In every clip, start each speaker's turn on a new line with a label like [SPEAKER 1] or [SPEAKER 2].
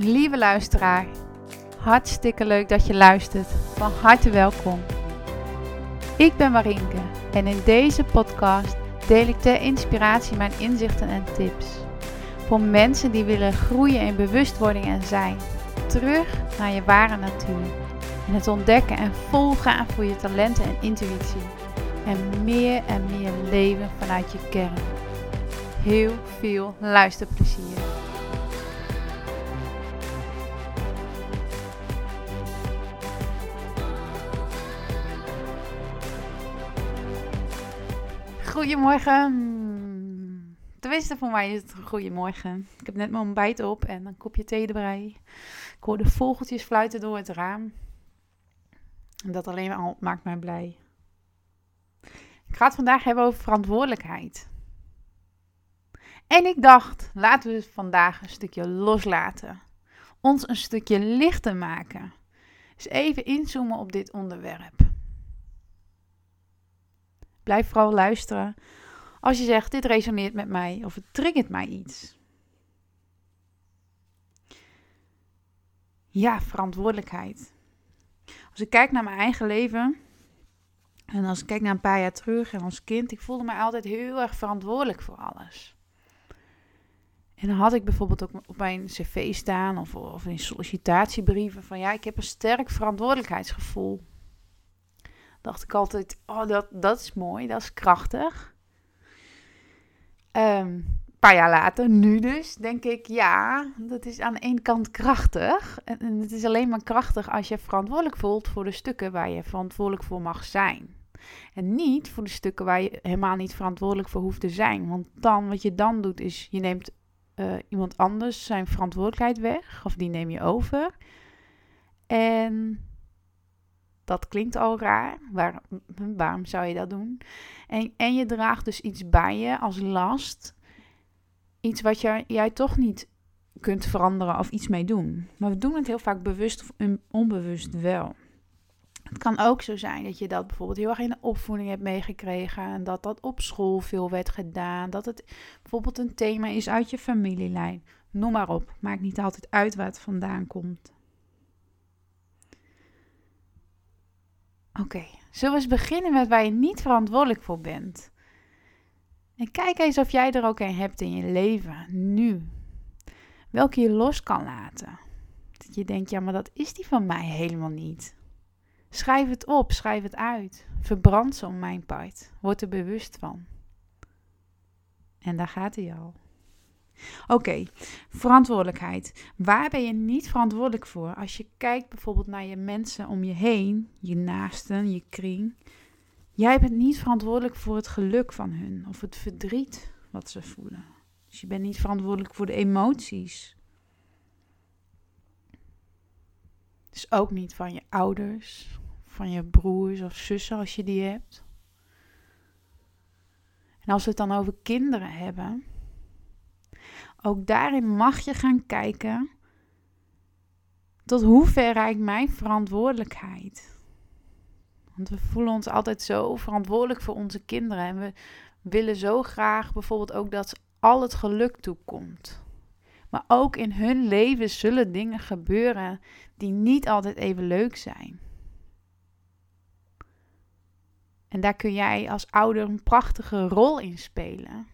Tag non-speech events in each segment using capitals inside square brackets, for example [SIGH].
[SPEAKER 1] Lieve luisteraar, hartstikke leuk dat je luistert. Van harte welkom. Ik ben Marinke en in deze podcast deel ik ter inspiratie mijn inzichten en tips. Voor mensen die willen groeien in bewustwording en zijn. Terug naar je ware natuur. En het ontdekken en volgaan voor je talenten en intuïtie. En meer en meer leven vanuit je kern. Heel veel luisterplezier. Goedemorgen. Tenminste, voor mij is het goedemorgen. Ik heb net mijn ontbijt op en een kopje thee erbij. Ik hoor de vogeltjes fluiten door het raam. En dat alleen al maakt mij blij. Ik ga het vandaag hebben over verantwoordelijkheid. En ik dacht, laten we vandaag een stukje loslaten. Ons een stukje lichter maken. Dus even inzoomen op dit onderwerp. Blijf vooral luisteren als je zegt: Dit resoneert met mij of het triggert mij iets. Ja, verantwoordelijkheid. Als ik kijk naar mijn eigen leven en als ik kijk naar een paar jaar terug en als kind, ik voelde mij altijd heel erg verantwoordelijk voor alles. En dan had ik bijvoorbeeld ook op mijn cv staan of, of in sollicitatiebrieven van ja, ik heb een sterk verantwoordelijkheidsgevoel dacht ik altijd, oh, dat, dat is mooi, dat is krachtig. Um, een paar jaar later, nu dus, denk ik, ja, dat is aan ene kant krachtig. En, het is alleen maar krachtig als je verantwoordelijk voelt voor de stukken waar je verantwoordelijk voor mag zijn. En niet voor de stukken waar je helemaal niet verantwoordelijk voor hoeft te zijn. Want dan, wat je dan doet, is je neemt uh, iemand anders zijn verantwoordelijkheid weg. Of die neem je over. En dat klinkt al raar. Waar, waarom zou je dat doen? En, en je draagt dus iets bij je als last. Iets wat jij, jij toch niet kunt veranderen of iets mee doen. Maar we doen het heel vaak bewust of onbewust wel. Het kan ook zo zijn dat je dat bijvoorbeeld heel erg in de opvoeding hebt meegekregen. En dat dat op school veel werd gedaan. Dat het bijvoorbeeld een thema is uit je familielijn. Noem maar op. Maakt niet altijd uit waar het vandaan komt. Oké, zullen we eens beginnen met waar je niet verantwoordelijk voor bent? En kijk eens of jij er ook een hebt in je leven, nu. Welke je los kan laten. Dat je denkt, ja, maar dat is die van mij helemaal niet. Schrijf het op, schrijf het uit. Verbrand ze om mijn part. Word er bewust van. En daar gaat hij al. Oké, verantwoordelijkheid. Waar ben je niet verantwoordelijk voor? Als je kijkt bijvoorbeeld naar je mensen om je heen, je naasten, je kring. Jij bent niet verantwoordelijk voor het geluk van hun of het verdriet wat ze voelen. Dus je bent niet verantwoordelijk voor de emoties. Dus ook niet van je ouders, van je broers of zussen als je die hebt. En als we het dan over kinderen hebben, ook daarin mag je gaan kijken tot hoe ver reikt mijn verantwoordelijkheid. Want we voelen ons altijd zo verantwoordelijk voor onze kinderen. En we willen zo graag bijvoorbeeld ook dat al het geluk toekomt. Maar ook in hun leven zullen dingen gebeuren die niet altijd even leuk zijn. En daar kun jij als ouder een prachtige rol in spelen.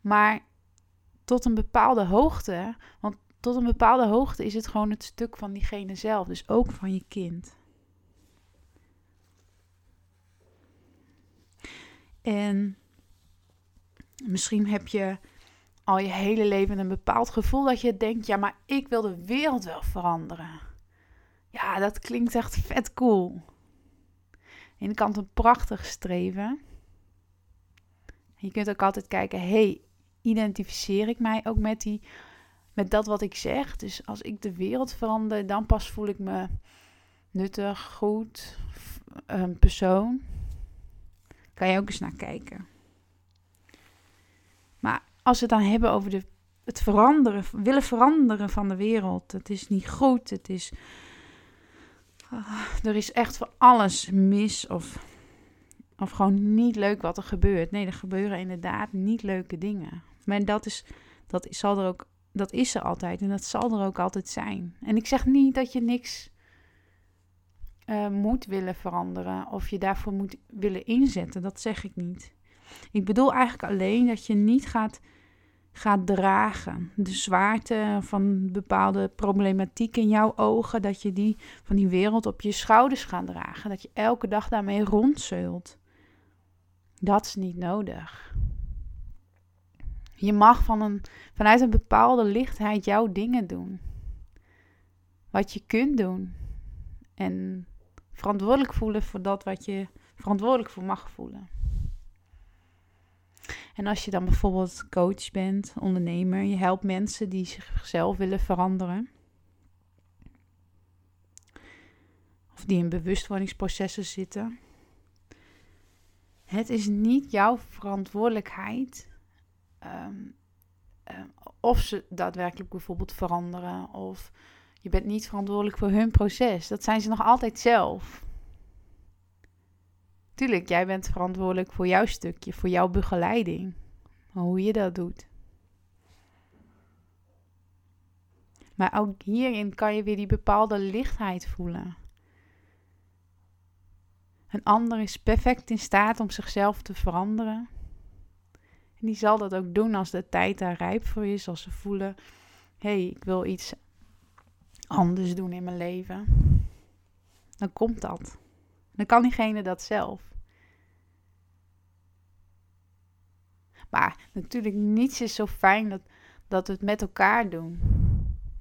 [SPEAKER 1] Maar tot een bepaalde hoogte, want tot een bepaalde hoogte is het gewoon het stuk van diegene zelf, dus ook van je kind. En misschien heb je al je hele leven een bepaald gevoel dat je denkt: ja, maar ik wil de wereld wel veranderen. Ja, dat klinkt echt vet cool. Aan de kant een prachtig streven. Je kunt ook altijd kijken: hey, identificeer ik mij ook met, die, met dat wat ik zeg. Dus als ik de wereld verander, dan pas voel ik me nuttig, goed, een persoon. Kan je ook eens naar kijken. Maar als we het dan hebben over de, het veranderen, willen veranderen van de wereld. Het is niet goed, het is... Ah, er is echt voor alles mis of, of gewoon niet leuk wat er gebeurt. Nee, er gebeuren inderdaad niet leuke dingen. Maar dat is, Dat zal er ook, dat is er altijd en dat zal er ook altijd zijn. En ik zeg niet dat je niks uh, moet willen veranderen of je daarvoor moet willen inzetten. Dat zeg ik niet. Ik bedoel eigenlijk alleen dat je niet gaat, gaat dragen. De zwaarte van bepaalde problematiek in jouw ogen, dat je die van die wereld op je schouders gaat dragen. Dat je elke dag daarmee rondzeult. Dat is niet nodig. Je mag van een, vanuit een bepaalde lichtheid jouw dingen doen. Wat je kunt doen. En verantwoordelijk voelen voor dat wat je verantwoordelijk voor mag voelen. En als je dan bijvoorbeeld coach bent, ondernemer, je helpt mensen die zichzelf willen veranderen. Of die in bewustwordingsprocessen zitten. Het is niet jouw verantwoordelijkheid ehm, ehm, of ze daadwerkelijk bijvoorbeeld veranderen of je bent niet verantwoordelijk voor hun proces. Dat zijn ze nog altijd zelf. Tuurlijk, jij bent verantwoordelijk voor jouw stukje, voor jouw begeleiding. hoe je dat doet. Maar ook hierin kan je weer die bepaalde lichtheid voelen. Een ander is perfect in staat om zichzelf te veranderen. En die zal dat ook doen als de tijd daar rijp voor is, als ze voelen: hé, hey, ik wil iets anders doen in mijn leven, dan komt dat. Dan kan diegene dat zelf. Maar natuurlijk, niets is zo fijn dat, dat we het met elkaar doen.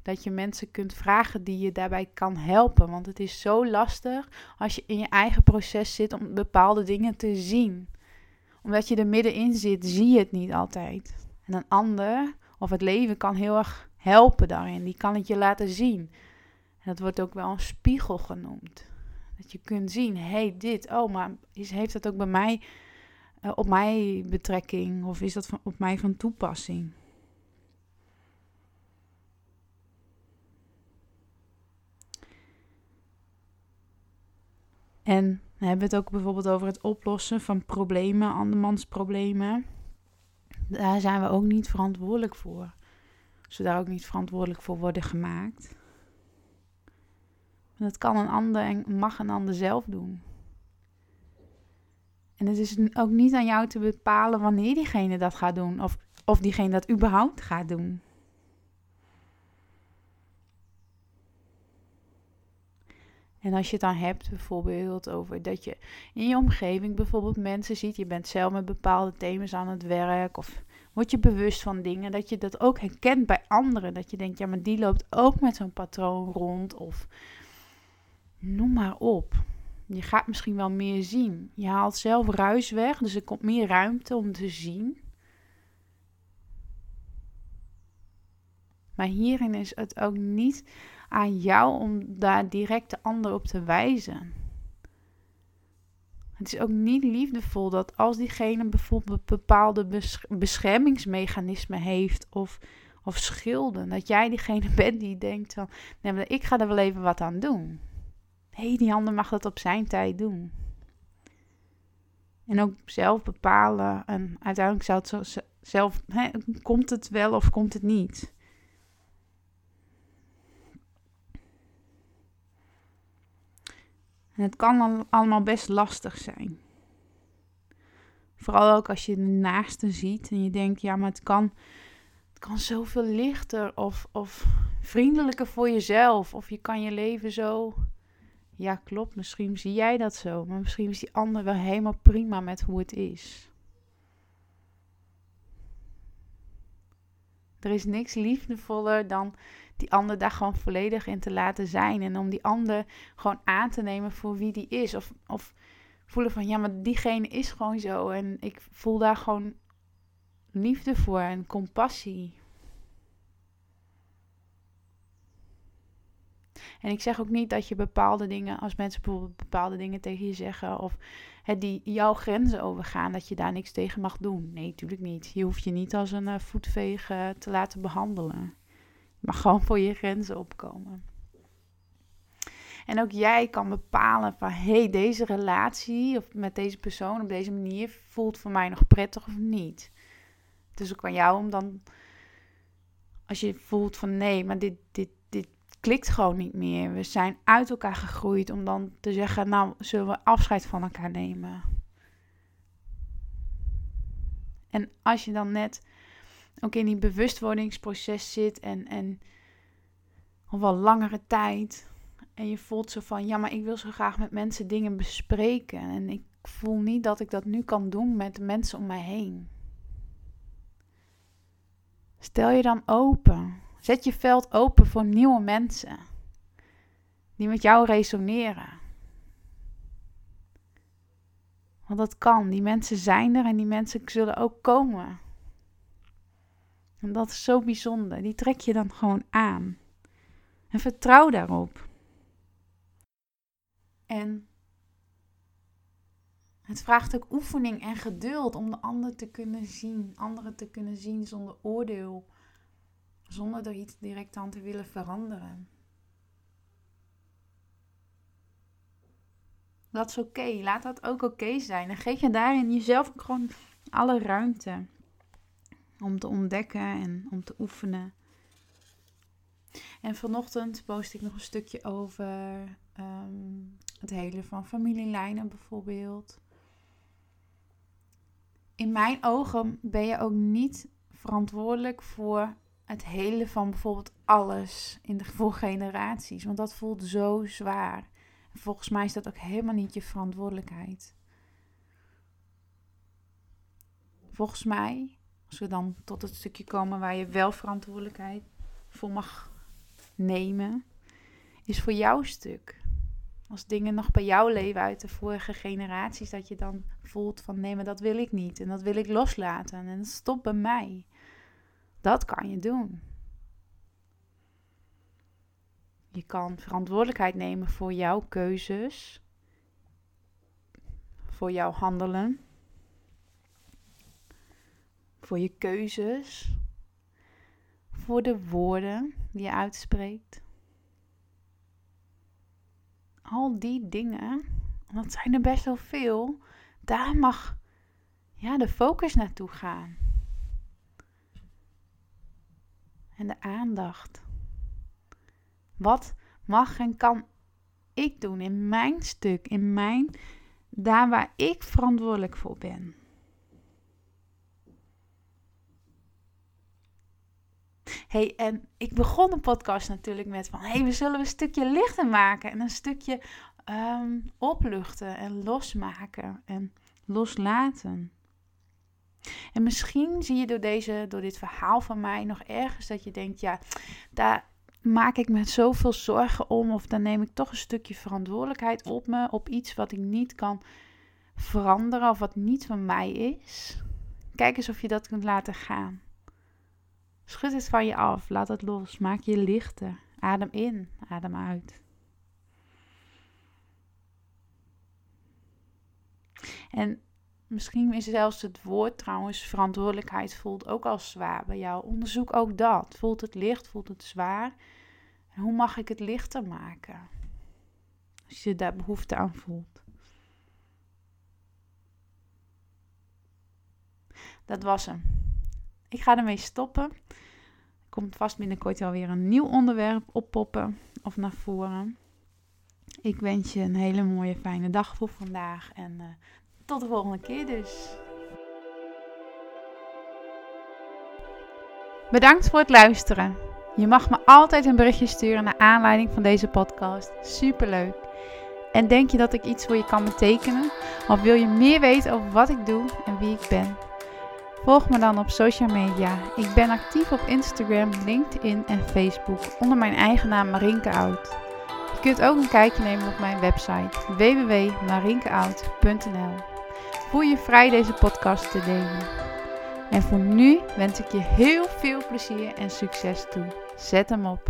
[SPEAKER 1] Dat je mensen kunt vragen die je daarbij kan helpen. Want het is zo lastig als je in je eigen proces zit om bepaalde dingen te zien. Omdat je er middenin zit, zie je het niet altijd. En een ander of het leven kan heel erg helpen daarin. Die kan het je laten zien. En dat wordt ook wel een spiegel genoemd. Dat je kunt zien, hé, hey, dit, oh, maar is, heeft dat ook bij mij, uh, op mij betrekking? Of is dat van, op mij van toepassing? En we hebben het ook bijvoorbeeld over het oplossen van problemen, andermans problemen. Daar zijn we ook niet verantwoordelijk voor ze daar ook niet verantwoordelijk voor worden gemaakt. dat kan een ander en mag een ander zelf doen. En het is ook niet aan jou te bepalen wanneer diegene dat gaat doen. Of, of diegene dat überhaupt gaat doen. En als je het dan hebt bijvoorbeeld over dat je in je omgeving bijvoorbeeld mensen ziet, je bent zelf met bepaalde thema's aan het werk of word je bewust van dingen, dat je dat ook herkent bij anderen. Dat je denkt, ja, maar die loopt ook met zo'n patroon rond. Of noem maar op. Je gaat misschien wel meer zien. Je haalt zelf ruis weg, dus er komt meer ruimte om te zien. Maar hierin is het ook niet aan jou om daar direct de ander op te wijzen. Het is ook niet liefdevol dat als diegene bijvoorbeeld bepaalde beschermingsmechanismen heeft of, of schilden, dat jij diegene [LAUGHS] bent die denkt van, nee, ik ga er wel even wat aan doen. Nee, die ander mag dat op zijn tijd doen. En ook zelf bepalen en uiteindelijk zou het zelf, hè, komt het wel of komt het niet. Het kan allemaal best lastig zijn. Vooral ook als je de naaste ziet en je denkt, ja, maar het kan, het kan zoveel lichter of, of vriendelijker voor jezelf. Of je kan je leven zo. Ja, klopt, misschien zie jij dat zo. Maar misschien is die ander wel helemaal prima met hoe het is. Er is niks liefdevoller dan die ander daar gewoon volledig in te laten zijn. En om die ander gewoon aan te nemen voor wie die is. Of, of voelen van ja, maar diegene is gewoon zo. En ik voel daar gewoon liefde voor en compassie. En ik zeg ook niet dat je bepaalde dingen, als mensen bijvoorbeeld bepaalde dingen tegen je zeggen, of die jouw grenzen overgaan, dat je daar niks tegen mag doen. Nee, natuurlijk niet. Je hoeft je niet als een uh, voetveeg te laten behandelen. Maar gewoon voor je grenzen opkomen. En ook jij kan bepalen van hé, hey, deze relatie of met deze persoon op deze manier voelt voor mij nog prettig of niet. Het is ook aan jou om dan Als je voelt van nee, maar dit, dit, dit klikt gewoon niet meer. We zijn uit elkaar gegroeid om dan te zeggen, nou zullen we afscheid van elkaar nemen. En als je dan net ook in die bewustwordingsproces zit en, en al langere tijd. En je voelt zo van, ja, maar ik wil zo graag met mensen dingen bespreken. En ik voel niet dat ik dat nu kan doen met de mensen om mij heen. Stel je dan open. Zet je veld open voor nieuwe mensen. Die met jou resoneren. Want dat kan. Die mensen zijn er en die mensen zullen ook komen. En dat is zo bijzonder. Die trek je dan gewoon aan. En vertrouw daarop. En het vraagt ook oefening en geduld om de ander te kunnen zien. Anderen te kunnen zien zonder oordeel. Zonder er iets direct aan te willen veranderen. Dat is oké. Laat dat ook oké zijn. En geef je daarin jezelf ook gewoon alle ruimte. Om te ontdekken en om te oefenen. En vanochtend post ik nog een stukje over ehm, het hele van familielijnen bijvoorbeeld. In mijn ogen ben je ook niet verantwoordelijk voor het hele van bijvoorbeeld alles in de voor generaties. Want dat voelt zo zwaar. En volgens mij is dat ook helemaal niet je verantwoordelijkheid. Volgens mij, als we dan tot het stukje komen waar je wel verantwoordelijkheid voor mag nemen, is voor jouw stuk. Als dingen nog bij jou leven uit de vorige generaties, dat je dan voelt van nee, maar dat wil ik niet en dat wil ik loslaten en dat bij mij. Dat kan je doen. Je kan verantwoordelijkheid nemen voor jouw keuzes, voor jouw handelen, voor je keuzes, voor de woorden die je uitspreekt. Al die dingen, dat zijn er best wel veel, daar mag ja, de focus naartoe gaan. En de aandacht. Wat mag en kan ik doen in mijn stuk, in mijn, daar waar ik verantwoordelijk voor ben? Hey, en ik begon de podcast natuurlijk met van... hey, we zullen een stukje lichter maken en een stukje um, opluchten en losmaken en loslaten. En misschien zie je door, deze, door dit verhaal van mij nog ergens dat je denkt... ja, daar maak ik me zoveel zorgen om... of dan neem ik toch een stukje verantwoordelijkheid op me... op iets wat ik niet kan veranderen of wat niet van mij is. Kijk eens of je dat kunt laten gaan. Schud het van je af, laat het los, maak je lichter. Adem in, adem uit. En misschien is zelfs het woord trouwens verantwoordelijkheid voelt ook al zwaar bij jou. Onderzoek ook dat. Voelt het licht, voelt het zwaar? En hoe mag ik het lichter maken? Als je daar behoefte aan voelt. Dat was hem. Ik ga ermee stoppen. Er komt vast binnenkort wel weer een nieuw onderwerp oppoppen of naar voren. Ik wens je een hele mooie, fijne dag voor vandaag. En uh, tot de volgende keer dus. Bedankt voor het luisteren. Je mag me altijd een berichtje sturen naar aanleiding van deze podcast. Superleuk. En denk je dat ik iets voor je kan betekenen? Of wil je meer weten over wat ik doe en wie ik ben? Volg me dan op social media. Ik ben actief op Instagram, LinkedIn en Facebook onder mijn eigen naam Marinke Oud. Je kunt ook een kijkje nemen op mijn website www.marinkeout.nl. Voel je vrij deze podcast te delen. En voor nu wens ik je heel veel plezier en succes toe. Zet hem op.